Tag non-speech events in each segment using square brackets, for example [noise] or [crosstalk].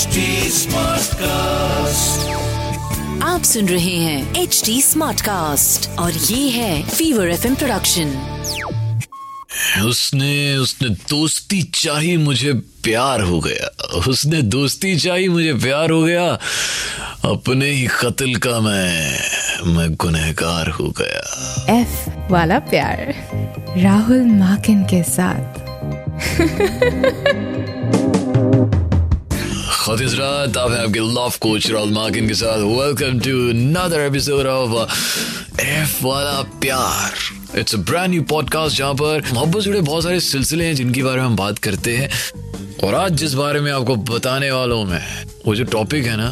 HD Smartcast. आप सुन रहे हैं एच डी स्मार्ट कास्ट और ये है फीवर एफ़ प्रोडक्शन उसने उसने दोस्ती चाही मुझे प्यार हो गया। उसने दोस्ती चाही मुझे प्यार हो गया। अपने ही कत्ल का मैं मैं गुनहगार हो गया। एफ़ वाला प्यार। राहुल माकिन के साथ। [laughs] आपके लव कोच राहुल माकिन के साथ welcome to another episode of F वाला प्यार इट्स ब्रांड न्यू पॉडकास्ट जहाँ पर मोहब्बत जुड़े बहुत सारे सिलसिले हैं जिनके बारे में हम बात करते हैं और आज जिस बारे में आपको बताने वाला हूँ मैं वो जो टॉपिक है ना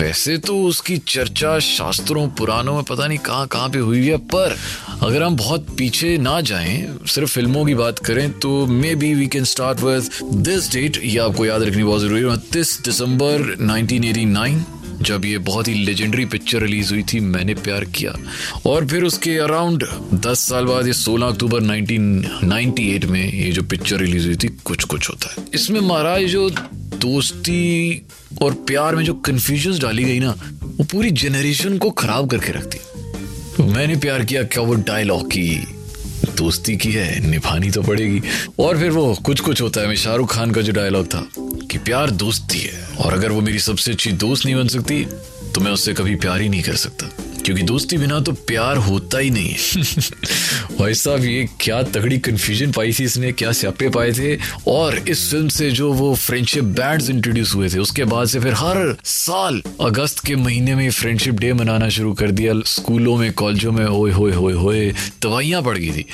वैसे तो उसकी चर्चा शास्त्रों, पुराणों में पता नहीं कहाँ कहाँ पे हुई है, पर अगर हम बहुत पीछे ना जाएँ, सिर्फ़ फ़िल्मों की बात करें तो maybe we can start with this date ये आपको याद रखनी बहुत ज़रूरी है। उनतीस दिसंबर 1989 जब ये बहुत ही लेजेंडरी पिक्चर रिलीज़ हुई थी, मैंने प्यार किया। और फिर उसके अराउंड 10 साल बाद, ये 16 अक्टूबर 1998 में ये जो पिक्चर रिलीज़ हुई थी कुछ कुछ होता है। इसमें महाराज जो दोस्ती और प्यार में जो कंफ्यूजन डाली गई ना, वो पूरी जनरेशन को खराब करके रखती तो मैंने प्यार किया, क्या वो डायलॉग की? दोस्ती की है, निभानी तो पड़ेगी। और फिर वो कुछ कुछ होता है, मैं शाहरुख खान का जो डायलॉग था कि प्यार दोस्ती है, और अगर वो मेरी सबसे अच्छी दोस्त नहीं बन सकती तो मैं उससे कभी प्यार ही नहीं कर सकता। क्योंकि दोस्ती बिना तो प्यार होता ही नहीं। [laughs] भाई साहब, ये क्या तगड़ी कंफ्यूजन पाई थी इसने, क्या स्यापे पाए थे? और इस फ़िल्म से जो वो फ्रेंडशिप बैंड्स इंट्रोड्यूस हुए थे, उसके बाद से फिर हर साल अगस्त के महीने में फ्रेंडशिप डे मनाना शुरू कर दिया। स्कूलों में, कॉलेजों में होए होए होए होए पड़ गई थी।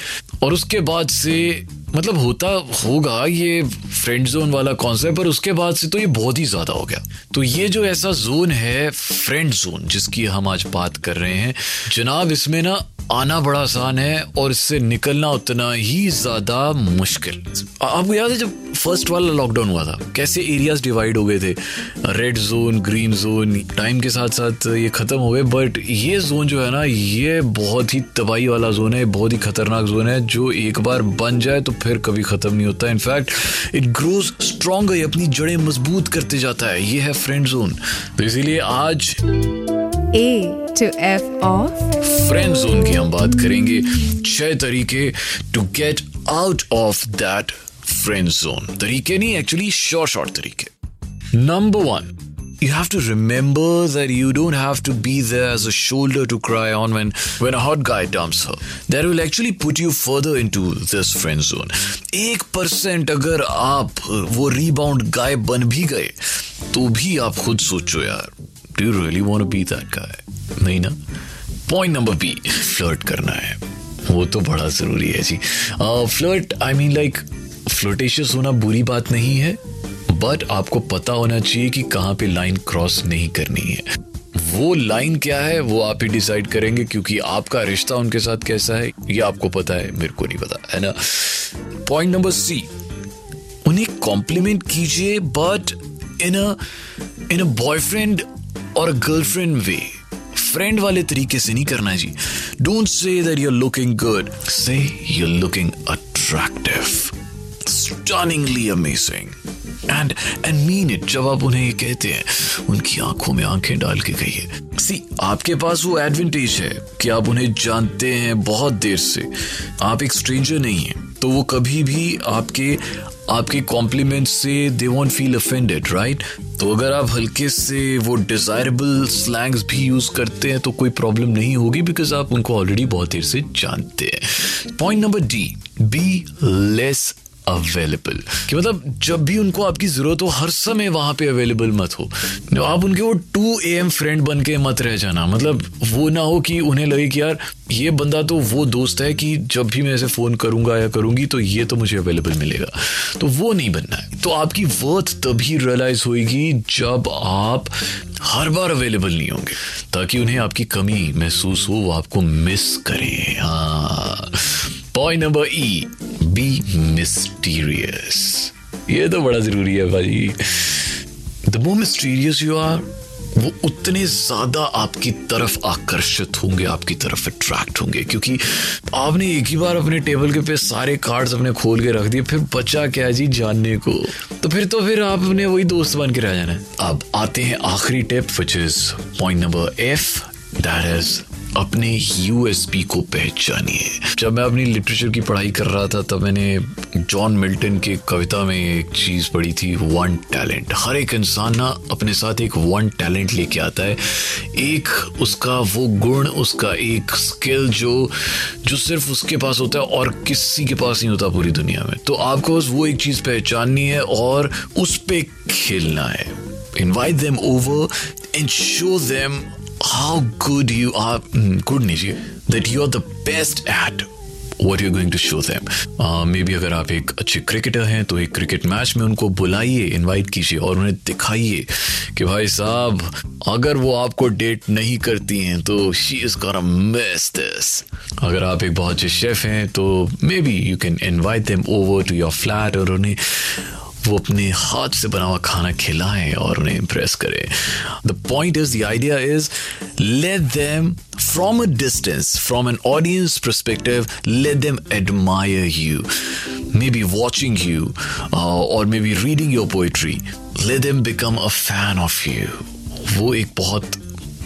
और उसके बाद से मतलब होता होगा ये फ्रेंड जोन वाला कॉन्सेप्ट पर उसके बाद से तो ये बहुत ही ज़्यादा हो गया। तो ये जो ऐसा जोन है फ्रेंड जोन जिसकी हम आज बात कर रहे हैं, जनाब, इसमें ना आना बड़ा आसान है और इससे निकलना उतना ही ज़्यादा मुश्किल। आपको याद है जब फ़र्स्ट वाला लॉकडाउन हुआ था? कैसे एरियाज़ डिवाइड हो गए थे? Red zone green zone time के साथ साथ ये खत्म हो गए बट ये जोन जो है ना, ये बहुत ही तबाही वाला जोन है, बहुत ही खतरनाक जोन है, जो एक बार बन जाए तो फिर कभी खत्म नहीं होता। इनफैक्ट इट ग्रोज स्ट्रॉन्गर अपनी जड़ें मज़बूत करते जाता है। ये है फ्रेंड जोन तो इसीलिए आज A to F of friend zone की हम बात करेंगे छह तरीके to get out of that friend zone तरीके नहीं एक्चुअली शॉर्ट शॉर्ट तरीके number one You have to remember that you don't have to be there as a shoulder to cry on when, when a hot guy dumps her. That will actually put you further into this friend zone. एक percent अगर आप वो rebound guy बन भी गए तो भी आप खुद सोचो यार do you really want to be that guy नहीं ना? पॉइंट नंबर बी फ्लर्ट करना है। वो तो बड़ा ज़रूरी है जी। Flirt I mean like flirtatious होना बुरी बात नहीं है बट आपको पता होना चाहिए कि कहाँ पे लाइन क्रॉस नहीं करनी है। वो लाइन क्या है, वो आप ही डिसाइड करेंगे, क्योंकि आपका रिश्ता उनके साथ कैसा है, ये आपको पता है, मेरे को नहीं पता, है ना? पॉइंट नंबर सी उन्हें कॉम्प्लीमेंट कीजिए but in in a boyfriend और गर्लफ्रेंड वे फ्रेंड वाले तरीके से नहीं करना जी। Don't say that you are looking good say you are looking attractive stunningly amazing and and mean it जब आप उन्हें ये कहते हैं, उनकी आँखों में आँखें डाल के कहिए। सी आपके पास वो एडवांटेज है कि आप उन्हें जानते हैं बहुत देर से। आप एक स्ट्रेंजर नहीं हैं तो वो कभी भी आपके आपके कॉम्प्लीमेंट से they won't feel offended right तो अगर आप हल्के से वो डिजायरेबल स्लैंग्स भी यूज़ करते हैं तो कोई प्रॉब्लम नहीं होगी बिकॉज़ आप उनको ऑलरेडी बहुत देर से जानते हैं। Point number D be less available कि मतलब जब भी उनको आपकी ज़रूरत हो, हर समय वहाँ पे अवेलेबल मत हो। आप उनके वो टू ए एम फ्रेंड बन के मत रह जाना। मतलब वो ना हो कि उन्हें लगे कि यार, ये बंदा तो वो दोस्त है कि जब भी मैं ऐसे फ़ोन करूँगा या करूँगी तो ये तो मुझे अवेलेबल मिलेगा। तो वो नहीं बनना है। तो आपकी वर्थ तभी रियलाइज़ होगी जब आप हर बार अवेलेबल नहीं होंगे। ताकि उन्हें आपकी कमी महसूस हो, वो आपको मिस करें। हाँ। Point number E be mysterious ये तो बड़ा ज़रूरी है भाई। The more mysterious you are वो उतने ज़्यादा आपकी तरफ़ आकर्षित होंगे, आपकी तरफ़ अट्रैक्ट होंगे। क्योंकि आपने एक ही बार अपने टेबल के पे सारे कार्ड्स अपने खोल के रख दिए, फिर बचा क्या जी जानने को? तो फिर तो फिर आपने वही दोस्त बन के रह जाना। है अब आते हैं आखिरी tip which is point number F that is अपने यूएसपी को पहचानिए। जब मैं अपनी लिटरेचर की पढ़ाई कर रहा था, तब मैंने जॉन मिल्टन के कविता में एक चीज़ पढ़ी थी वन टैलेंट हर एक इंसान ना अपने साथ एक वन टैलेंट लेके आता है। एक उसका वो गुण, उसका एक स्किल जो जो सिर्फ़ उसके पास होता है और किसी के पास नहीं होता पूरी दुनिया में। तो आपको बस वो एक चीज़ पहचाननी है और उस पर खेलना है। Invite them over and show them how good you are. Mm, good नहीं that you are the best at what you're going to show them. Uh, maybe अगर आप एक अच्छे क्रिकेटर हैं तो एक क्रिकेट मैच में उनको बुलाइए इनवाइट कीजिए और उन्हें दिखाइए कि भाई साहब अगर वो आपको डेट नहीं करती हैं तो शी इज़ मिस दिस अगर आप एक बहुत अच्छे शेफ हैं तो maybe you can invite them over to your flat और उन्हें वो अपने हाथ से बना हुआ खाना खिलाएँ और उन्हें इंप्रेस करें। The point is the idea is let them from a distance from an audience perspective let them admire you maybe watching you और maybe reading your poetry let them become a fan of you वो एक बहुत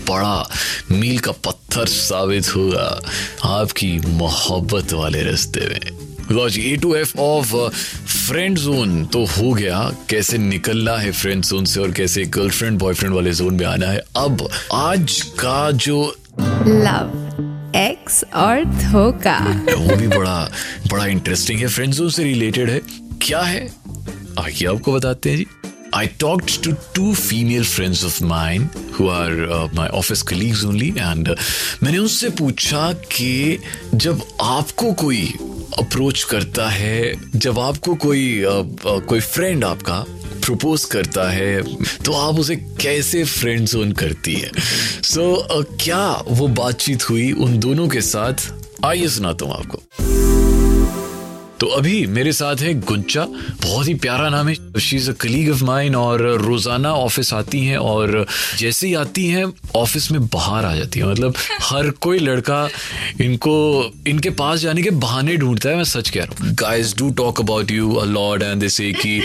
बड़ा मील का पत्थर साबित होगा आपकी मोहब्बत वाले रास्ते में। Because A to F of friend zone तो हो गया कैसे निकलना है फ्रेंड जोन से और कैसे गर्लफ्रेंड बॉयफ्रेंड वाले जोन में आना है। अब आज का जो लव एक्स और धोखा। वो भी बड़ा बड़ा इंटरेस्टिंग है। फ्रेंड जोन से रिलेटेड है। क्या है? आइए आपको बताते हैं जी। I talked to two female friends of mine who are uh, my office colleagues only and uh, मैंने उनसे पूछा कि जब आपको कोई अप्रोच करता है जब आपको कोई आ, कोई फ्रेंड आपका प्रपोज करता है तो आप उसे कैसे फ्रेंड जोन करती है? सो so, क्या वो बातचीत हुई उन दोनों के साथ? आइए सुनाता हूँ आपको। तो अभी मेरे साथ है गुंचा। बहुत ही प्यारा नाम है। She is a colleague of mine और रोज़ाना ऑफ़िस आती हैं और जैसे ही आती हैं, ऑफ़िस में बाहर आ जाती है। मतलब हर कोई लड़का इनको, इनके पास जाने के बहाने ढूंढता है, मैं सच कह रहा हूँ। Guys do talk about you a lot and say कि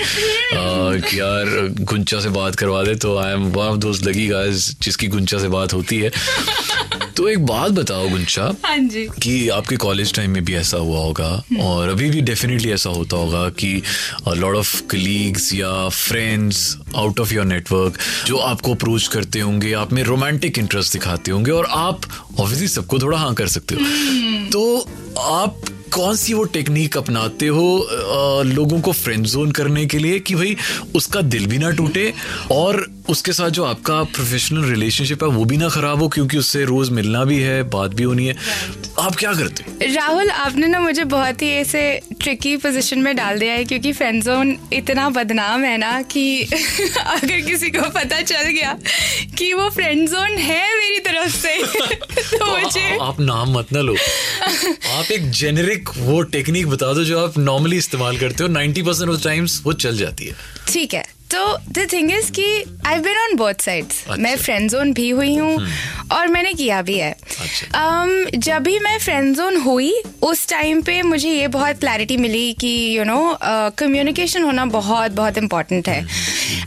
यार गुंचा से बात करवा दे तो आई एम वन ऑफ़ दोस्त लगी गाइज़ जिसकी गुंचा से बात होती है। तो एक बात बताओ गुंचा हाँ जी। कि आपके कॉलेज टाइम में भी ऐसा हुआ होगा और अभी भी डेफिनेटली ऐसा होता होगा कि लॉट ऑफ़ कलीग्स या friends out of your network जो आपको अप्रोच करते होंगे आप में रोमांटिक इंटरेस्ट दिखाते होंगे और आप ऑब्वियसली सबको थोड़ा हाँ कर सकते हो। हम्म। तो आप कौन सी वो टेक्निक अपनाते हो आ, लोगों को फ्रेंड जोन करने के लिए कि भाई उसका दिल भी ना टूटे और उसके साथ जो आपका प्रोफेशनल रिलेशनशिप है वो भी ना खराब हो क्योंकि उससे रोज मिलना भी है बात भी होनी है। आप क्या करते राहुल आपने ना मुझे बहुत ही ऐसे ट्रिकी पोजीशन में डाल दिया है क्योंकि फ्रेंड जोन इतना बदनाम है ना कि [laughs] अगर किसी को पता चल गया कि वो फ्रेंड जोन है मेरी तरफ़ से तो, तो मुझे आप नाम मत ना लो। आप एक जेनेरिक वो टेक्निक बता दो जो आप नॉर्मली इस्तेमाल करते हो। नाइन्टी परसेंट ऑफ़ टाइम्स वो चल जाती है। ठीक है। तो द थिंग इज़ कि I been on both sides मैं फ्रेंड जोन भी हुई हूँ हम्म। और मैंने किया भी है। अच्छा। um, जब भी मैं फ्रेंड जोन हुई उस टाइम पे मुझे ये बहुत क्लैरिटी मिली कि यू नो कम्युनिकेशन होना बहुत बहुत इम्पोर्टेंट है।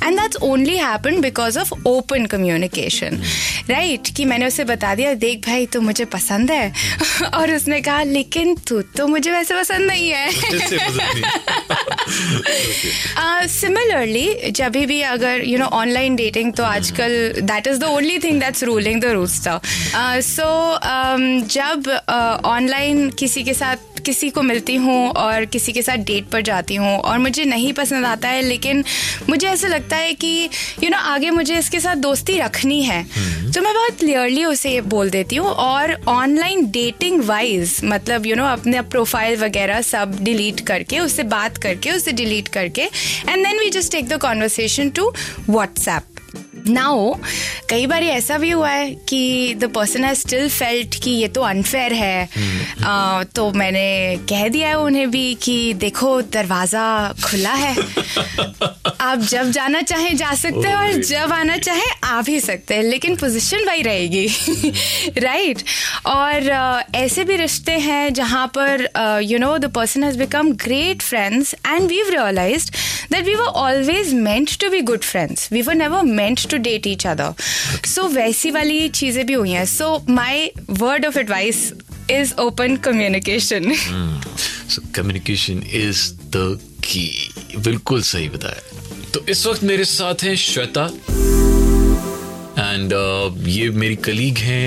And that's only happen because of open communication right कि मैंने उसे बता दिया देख भाई तू मुझे पसंद है। [laughs] और उसने कहा लेकिन तू तो मुझे वैसे पसंद नहीं है। [laughs] सिमिलरली uh, जब भी अगर यू नो ऑनलाइन डेटिंग तो आजकल that is the only thing that's ruling the rooster सो जब ऑनलाइन uh, किसी के साथ किसी को मिलती हूँ और किसी के साथ डेट पर जाती हूँ और मुझे नहीं पसंद आता है लेकिन मुझे ऐसा लगता है कि यू you नो know, आगे मुझे इसके साथ दोस्ती रखनी है हम्म। तो मैं बहुत क्लियरली उसे बोल देती हूँ और ऑनलाइन डेटिंग वाइज मतलब यू you नो know, अपने प्रोफ़ाइल वगैरह सब डिलीट करके उससे बात करके उसे डिलीट करके and then we just take the conversation to WhatsApp now कई बार ऐसा भी हुआ है कि the person has still felt कि ये तो अनफेयर है। Uh, तो मैंने कह दिया है उन्हें भी कि देखो दरवाज़ा खुला है। [laughs] आप जब जाना चाहें जा सकते हैं और जब आना चाहें आ भी सकते हैं लेकिन पोजीशन वही रहेगी। [laughs] राइट और ऐसे भी रिश्ते हैं जहाँ पर you know the person has become great friends and we realized that we were always meant to be good friends we were never meant to date each other सो वैसी वाली चीज़ें भी हुई हैं. So my word of advice is open communication communication is the key बिल्कुल सही बताया। तो इस वक्त मेरे साथ हैं श्वेता। एंड ये मेरी कलीग हैं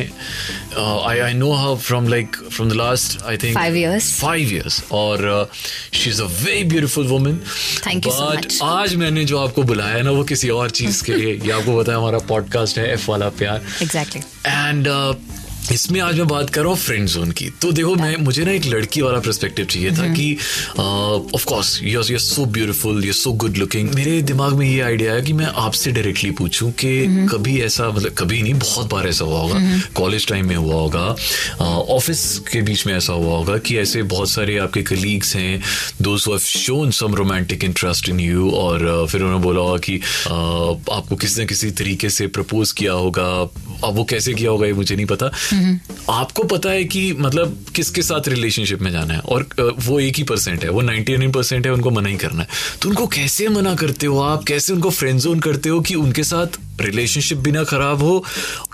I I know her from like from the last I think five years five years और she is a very beautiful woman thank you but आज मैंने जो आपको बुलाया ना वो किसी और चीज़ के लिए। ये आपको बताया हमारा पॉडकास्ट है एफ़ वाला प्यार। एग्जैक्टली एंड इसमें आज मैं बात कर रहा हूँ फ्रेंड जोन की। तो देखो मैं मुझे ना एक लड़की वाला पर्सपेक्टिव चाहिए था कि of course you are so beautiful you so good looking मेरे दिमाग में ये आइडिया है कि मैं आपसे डायरेक्टली पूछूँ कि कभी ऐसा मतलब कभी नहीं बहुत बार ऐसा हुआ होगा। कॉलेज टाइम में हुआ होगा। ऑफ़िस के बीच में ऐसा हुआ होगा कि ऐसे बहुत सारे आपके कलीग्स हैं दोस्त have shown some romantic interest in you और फिर उन्होंने बोला होगा कि आपको किसी न किसी तरीके से प्रपोज किया होगा अब वो कैसे किया होगा ये मुझे नहीं पता। आपको पता है कि मतलब किसके साथ रिलेशनशिप में जाना है? और वो एक ही परसेंट है वो 99 परसेंट है उनको मना ही करना है। तो उनको कैसे मना करते हो आप? कैसे उनको फ्रेंड जोन करते हो कि उनके साथ रिलेशनशिप भी ना खराब हो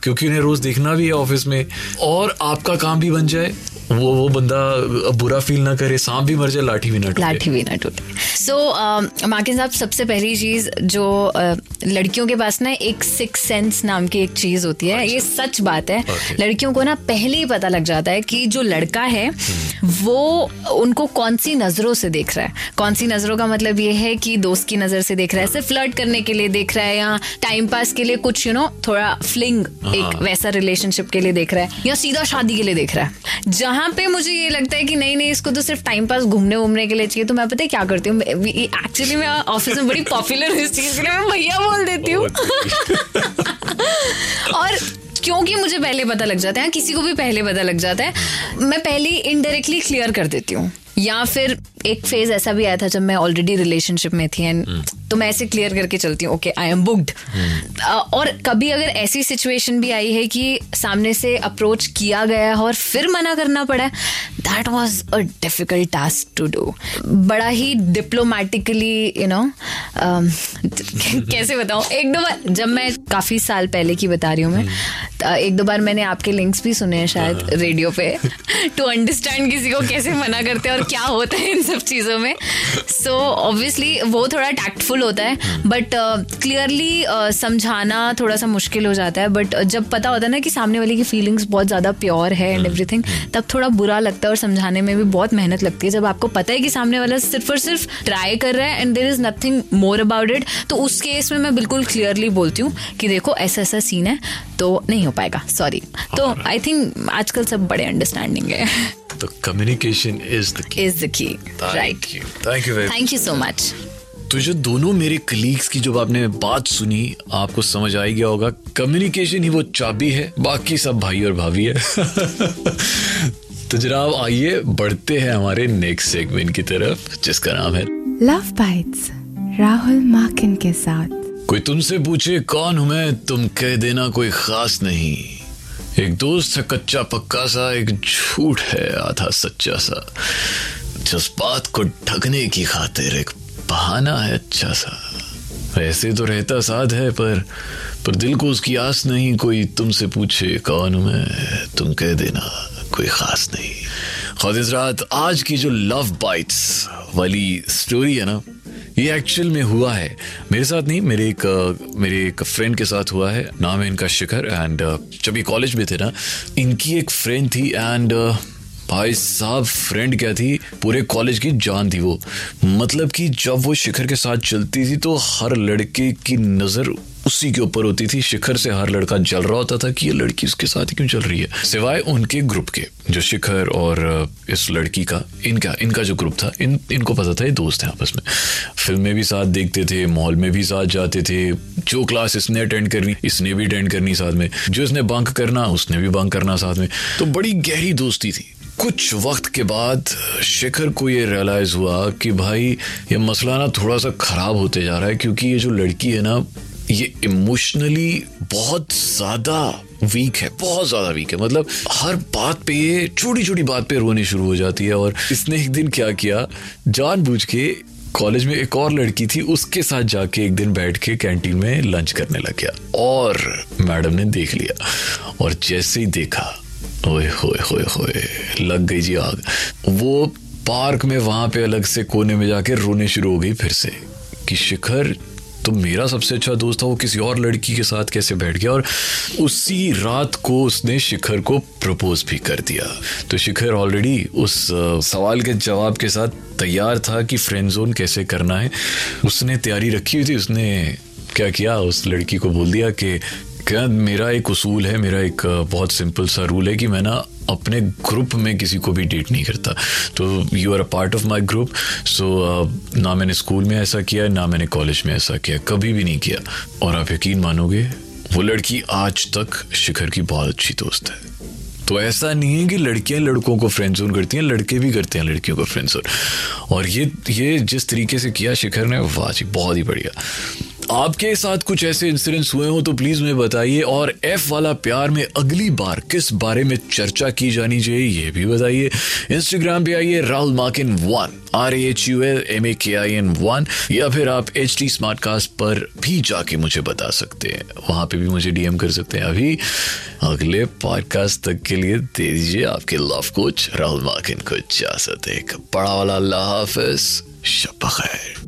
क्योंकि उन्हें रोज देखना भी है ऑफ़िस में और आपका काम भी बन जाए वो वो बंदा बुरा फील ना करे सांप भी मर जाए लाठी भी ना टूटे। लाठी भी ना टूटे। सो माकिन साहब सबसे पहली चीज़ जो uh, लड़कियों के पास ना एक सिक्स सेंस नाम की एक चीज़ होती है अच्छा। ये सच बात है। Okay. लड़कियों को ना पहले ही पता लग जाता है कि जो लड़का है वो उनको कौन सी नज़रों से देख रहा है। कौन सी नज़रों का मतलब ये है कि दोस्त की नज़र से देख रहा है सिर्फ़ फ्लर्ट करने के लिए देख रहा है या टाइम पास के लिए कुछ यू नो थोड़ा फ्लिंग एक वैसा रिलेशनशिप के लिए देख रहा है या सीधा शादी के लिए देख रहा है। जहाँ पे मुझे ये लगता है कि नहीं नहीं इसको तो सिर्फ़ टाइम पास घूमने वूमने के लिए चाहिए तो मैं पता है क्या करती हूँ एक्चुअली मैं ऑफ़िस में बड़ी पॉपुलर हूँ इस चीज़ के लिए मैं भैया बोल देती हूँ। [laughs] और क्योंकि मुझे पहले पता लग जाता है किसी को भी पहले पता लग जाता है मैं पहले इनडायरेक्टली क्लियर कर देती हूँ। या फिर एक फ़ेज़ ऐसा भी आया था जब मैं ऑलरेडी रिलेशनशिप में थी एंड तो मैं ऐसे क्लियर करके चलती हूँ ओके आई एम बुक्ड और कभी अगर ऐसी सिचुएशन भी आई है कि सामने से अप्रोच किया गया है और फिर मना करना पड़ा that was a difficult task to do बड़ा ही डिप्लोमेटिकली यू नो कैसे बताऊँ? एक दो बार जब मैं काफ़ी साल पहले की बता रही हूँ मैं तो एक दो बार मैंने आपके लिंक्स भी सुने हैं शायद रेडियो पे [laughs] टू अंडरस्टैंड किसी को कैसे मना करते हैं और क्या होता है इन सब चीज़ों में। सो so, ऑब्वियसली वो थोड़ा टैक्टफुल होता है बट क्लियरली समझाना थोड़ा सा मुश्किल हो जाता है बट जब पता होता है ना कि सामने वाले की फीलिंग्स बहुत ज़्यादा प्योर है एंड एवरीथिंग तब थोड़ा बुरा लगता है और समझाने में भी बहुत मेहनत लगती है। जब आपको पता है कि सामने वाला सिर्फ़ और सिर्फ़ ट्राई कर रहा है and there is nothing more about it तो उस केस में मैं बिल्कुल क्लियरली बोलती हूँ कि देखो ऐसा ऐसा सीन है तो नहीं हो पाएगा सॉरी तो आई थिंक आजकल सब बड़े अंडरस्टैंडिंग है। तो communication is the key is the key right thank you thank you very thank you so much तो जो दोनों मेरे कलीग्स की जब आपने बात सुनी आपको समझ आ गया होगा कम्युनिकेशन ही वो चाबी है बाकी सब भाई और भाभी है। [laughs] तो जनाब आइए बढ़ते हैं हमारे नेक्स्ट सेगमेंट की तरफ़ जिसका नाम है लव बाइट्स राहुल माकिन के साथ। कोई तुमसे पूछे, कौन हूँ मैं? तुम कह देना कोई खास नहीं। एक दोस्त है, कच्चा पक्का सा, एक झूठ है, आधा सच्चा सा। जज्बात को ढकने की खातिर एक बहाना है अच्छा सा। ऐसे तो रहता साध है, पर पर दिल को उसकी आस नहीं, कोई तुमसे पूछे, कौन हूँ मैं? तुम कह देना कोई खास नहीं। खादिज रात, आज की जो लव बाइट्स वाली स्टोरी है ना ये एक्चुअल में हुआ है। मेरे साथ नहीं, मेरे एक मेरे एक फ्रेंड के साथ हुआ है। नाम है इनका शिखर एंड जब ये कॉलेज में थे ना, इनकी एक फ्रेंड थी एंड भाई साहब फ्रेंड क्या थी? पूरे कॉलेज की जान थी वो। मतलब कि जब वो शिखर के साथ चलती थी तो हर लड़के की नज़र उसी के ऊपर होती थी, शिखर से हर लड़का जल रहा होता था कि ये लड़की उसके साथ क्यों चल रही है? सिवाय उनके ग्रुप के, जो शिखर और इस लड़की का, इनका इनका जो ग्रुप था, इन, इनको पता था ये दोस्त हैं आपस में। फ़िल्म में भी साथ देखते थे, मॉल में भी साथ जाते थे, जो क्लास इसने अटेंड करनी, इसने भी अटेंड करनी साथ में, जो इसने बंक करना, उसने भी बंक करना साथ में। तो बड़ी गहरी दोस्ती थी। कुछ वक्त के बाद, शिखर को ये रियलाइज़ हुआ कि भाई, ये मसला ना थोड़ा सा खराब होते जा रहा है, क्योंकि ये जो लड़की है ना ये इमोशनली बहुत ज़्यादा वीक है, बहुत ज़्यादा वीक है। मतलब हर बात पे ये छोटी छोटी बात पे रोने शुरू हो जाती है और इसने एक दिन क्या किया, जानबूझ के कॉलेज में एक और लड़की थी, उसके साथ जाके एक दिन बैठ के कैंटीन में लंच करने लग गया और मैडम ने देख लिया और जैसे ही देखा, ओए, होए होए होए, लग गई जी आग। वो पार्क में वहाँ पे अलग से कोने में जाके रोने शुरू हो गई फिर से कि शिखर तो मेरा सबसे अच्छा दोस्त था, वो किसी और लड़की के साथ कैसे बैठ गया और उसी रात को उसने शिखर को प्रपोज भी कर दिया। तो शिखर ऑलरेडी उस सवाल के जवाब के साथ तैयार था कि फ्रेंड जोन कैसे करना है। उसने तैयारी रखी हुई थी, उसने क्या किया? उस लड़की को बोल दिया कि, क्या मेरा एक उसूल है, मेरा एक बहुत सिंपल सा रूल है कि मैं ना अपने ग्रुप में किसी को भी डेट नहीं करता। तो you are a part of my group so ना मैंने स्कूल में ऐसा किया, ना मैंने कॉलेज में ऐसा किया, कभी भी नहीं किया। और आप यकीन मानोगे, वो लड़की आज तक शिखर की बहुत अच्छी दोस्त है। तो ऐसा नहीं है कि लड़कियाँ लड़कों को फ्रेंड जोन करती हैं, लड़के भी करते हैं लड़कियों को फ्रेंड जोन और ये ये जिस तरीके से किया शिखर ने, वाह जी, बहुत ही बढ़िया। आपके साथ कुछ ऐसे इंसिडेंट्स हुए हो तो प्लीज़ मुझे बताइए और एफ़ वाला प्यार में अगली बार किस बारे में चर्चा की जानी चाहिए, ये भी बताइए। इंस्टाग्राम पे आइए, Rahul मार्किन one R H U L M A K I N one या फिर आप एच टी स्मार्ट कास्ट पर भी जाके मुझे बता सकते हैं। वहाँ पे भी मुझे डीएम कर सकते हैं। अभी अगले पॉडकास्ट तक के लिए दे दीजिए आपके लव कोच राहुल मार्किन को इजाज़त एक। बड़ा वाला, अल्लाह हाफिज शब खैर।